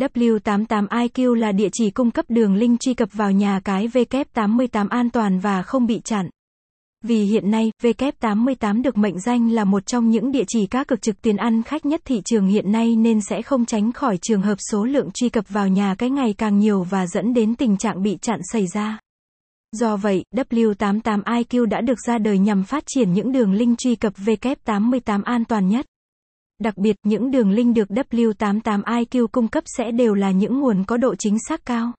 W88IQ là địa chỉ cung cấp đường link truy cập vào nhà cái W88 an toàn và không bị chặn. Vì hiện nay, W88 được mệnh danh là một trong những địa chỉ cá cược trực tuyến ăn khách nhất thị trường hiện nay nên sẽ không tránh khỏi trường hợp số lượng truy cập vào nhà cái ngày càng nhiều và dẫn đến tình trạng bị chặn xảy ra. Do vậy, W88IQ đã được ra đời nhằm phát triển những đường link truy cập W88 an toàn nhất. Đặc biệt, những đường link được W88IQ cung cấp sẽ đều là những nguồn có độ chính xác cao.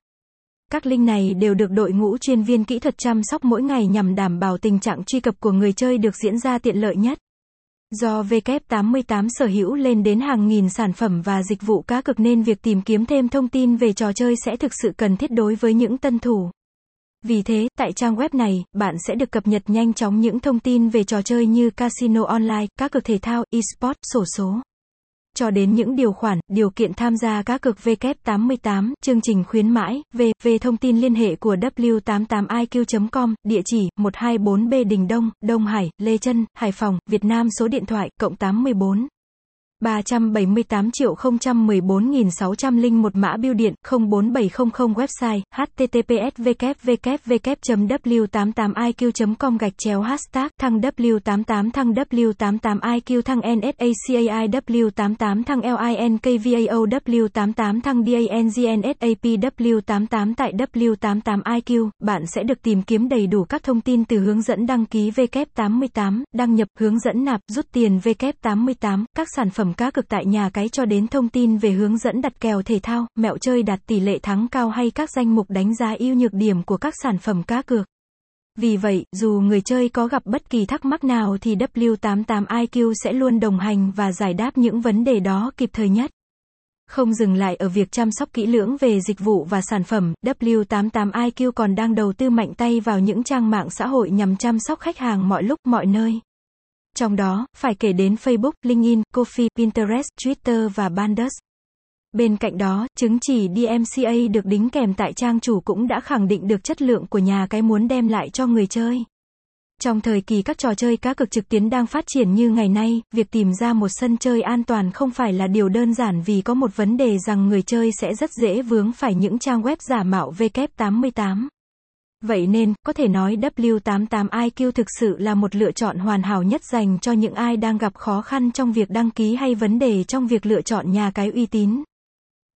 Các link này đều được đội ngũ chuyên viên kỹ thuật chăm sóc mỗi ngày nhằm đảm bảo tình trạng truy cập của người chơi được diễn ra tiện lợi nhất. Do W88 sở hữu lên đến hàng nghìn sản phẩm và dịch vụ cá cược nên việc tìm kiếm thêm thông tin về trò chơi sẽ thực sự cần thiết đối với những tân thủ. Vì thế, tại trang web này, bạn sẽ được cập nhật nhanh chóng những thông tin về trò chơi như casino online, các cược thể thao, eSports, sổ số. Cho đến những điều khoản, điều kiện tham gia cá cược W88, chương trình khuyến mãi, v, về thông tin liên hệ của W88IQ.com, địa chỉ, 124B Đình Đông, Đông Hải, Lê Trân, Hải Phòng, Việt Nam số điện thoại, cộng 814. 378 triệu 014.601 mã biêu điện 04700 website https www.w88iq.com gạch chéo hashtag thăng W88 thăng W88IQ thăng NSACAI W88 thăng LINKVAO W88 thăng DANGNSAP W88 tại W88IQ, bạn sẽ được tìm kiếm đầy đủ các thông tin từ hướng dẫn đăng ký W88, đăng nhập, hướng dẫn nạp, rút tiền W88, các sản phẩm cá cược tại nhà cái cho đến thông tin về hướng dẫn đặt kèo thể thao, mẹo chơi đạt tỷ lệ thắng cao hay các danh mục đánh giá ưu nhược điểm của các sản phẩm cá cược. Vì vậy, dù người chơi có gặp bất kỳ thắc mắc nào thì W88IQ sẽ luôn đồng hành và giải đáp những vấn đề đó kịp thời nhất. Không dừng lại ở việc chăm sóc kỹ lưỡng về dịch vụ và sản phẩm, W88IQ còn đang đầu tư mạnh tay vào những trang mạng xã hội nhằm chăm sóc khách hàng mọi lúc, mọi nơi. Trong đó, phải kể đến Facebook, LinkedIn, Coffee, Pinterest, Twitter và Bandus. Bên cạnh đó, chứng chỉ DMCA được đính kèm tại trang chủ cũng đã khẳng định được chất lượng của nhà cái muốn đem lại cho người chơi. Trong thời kỳ các trò chơi cá cược trực tuyến đang phát triển như ngày nay, việc tìm ra một sân chơi an toàn không phải là điều đơn giản vì có một vấn đề rằng người chơi sẽ rất dễ vướng phải những trang web giả mạo W88. Vậy nên, có thể nói W88IQ thực sự là một lựa chọn hoàn hảo nhất dành cho những ai đang gặp khó khăn trong việc đăng ký hay vấn đề trong việc lựa chọn nhà cái uy tín.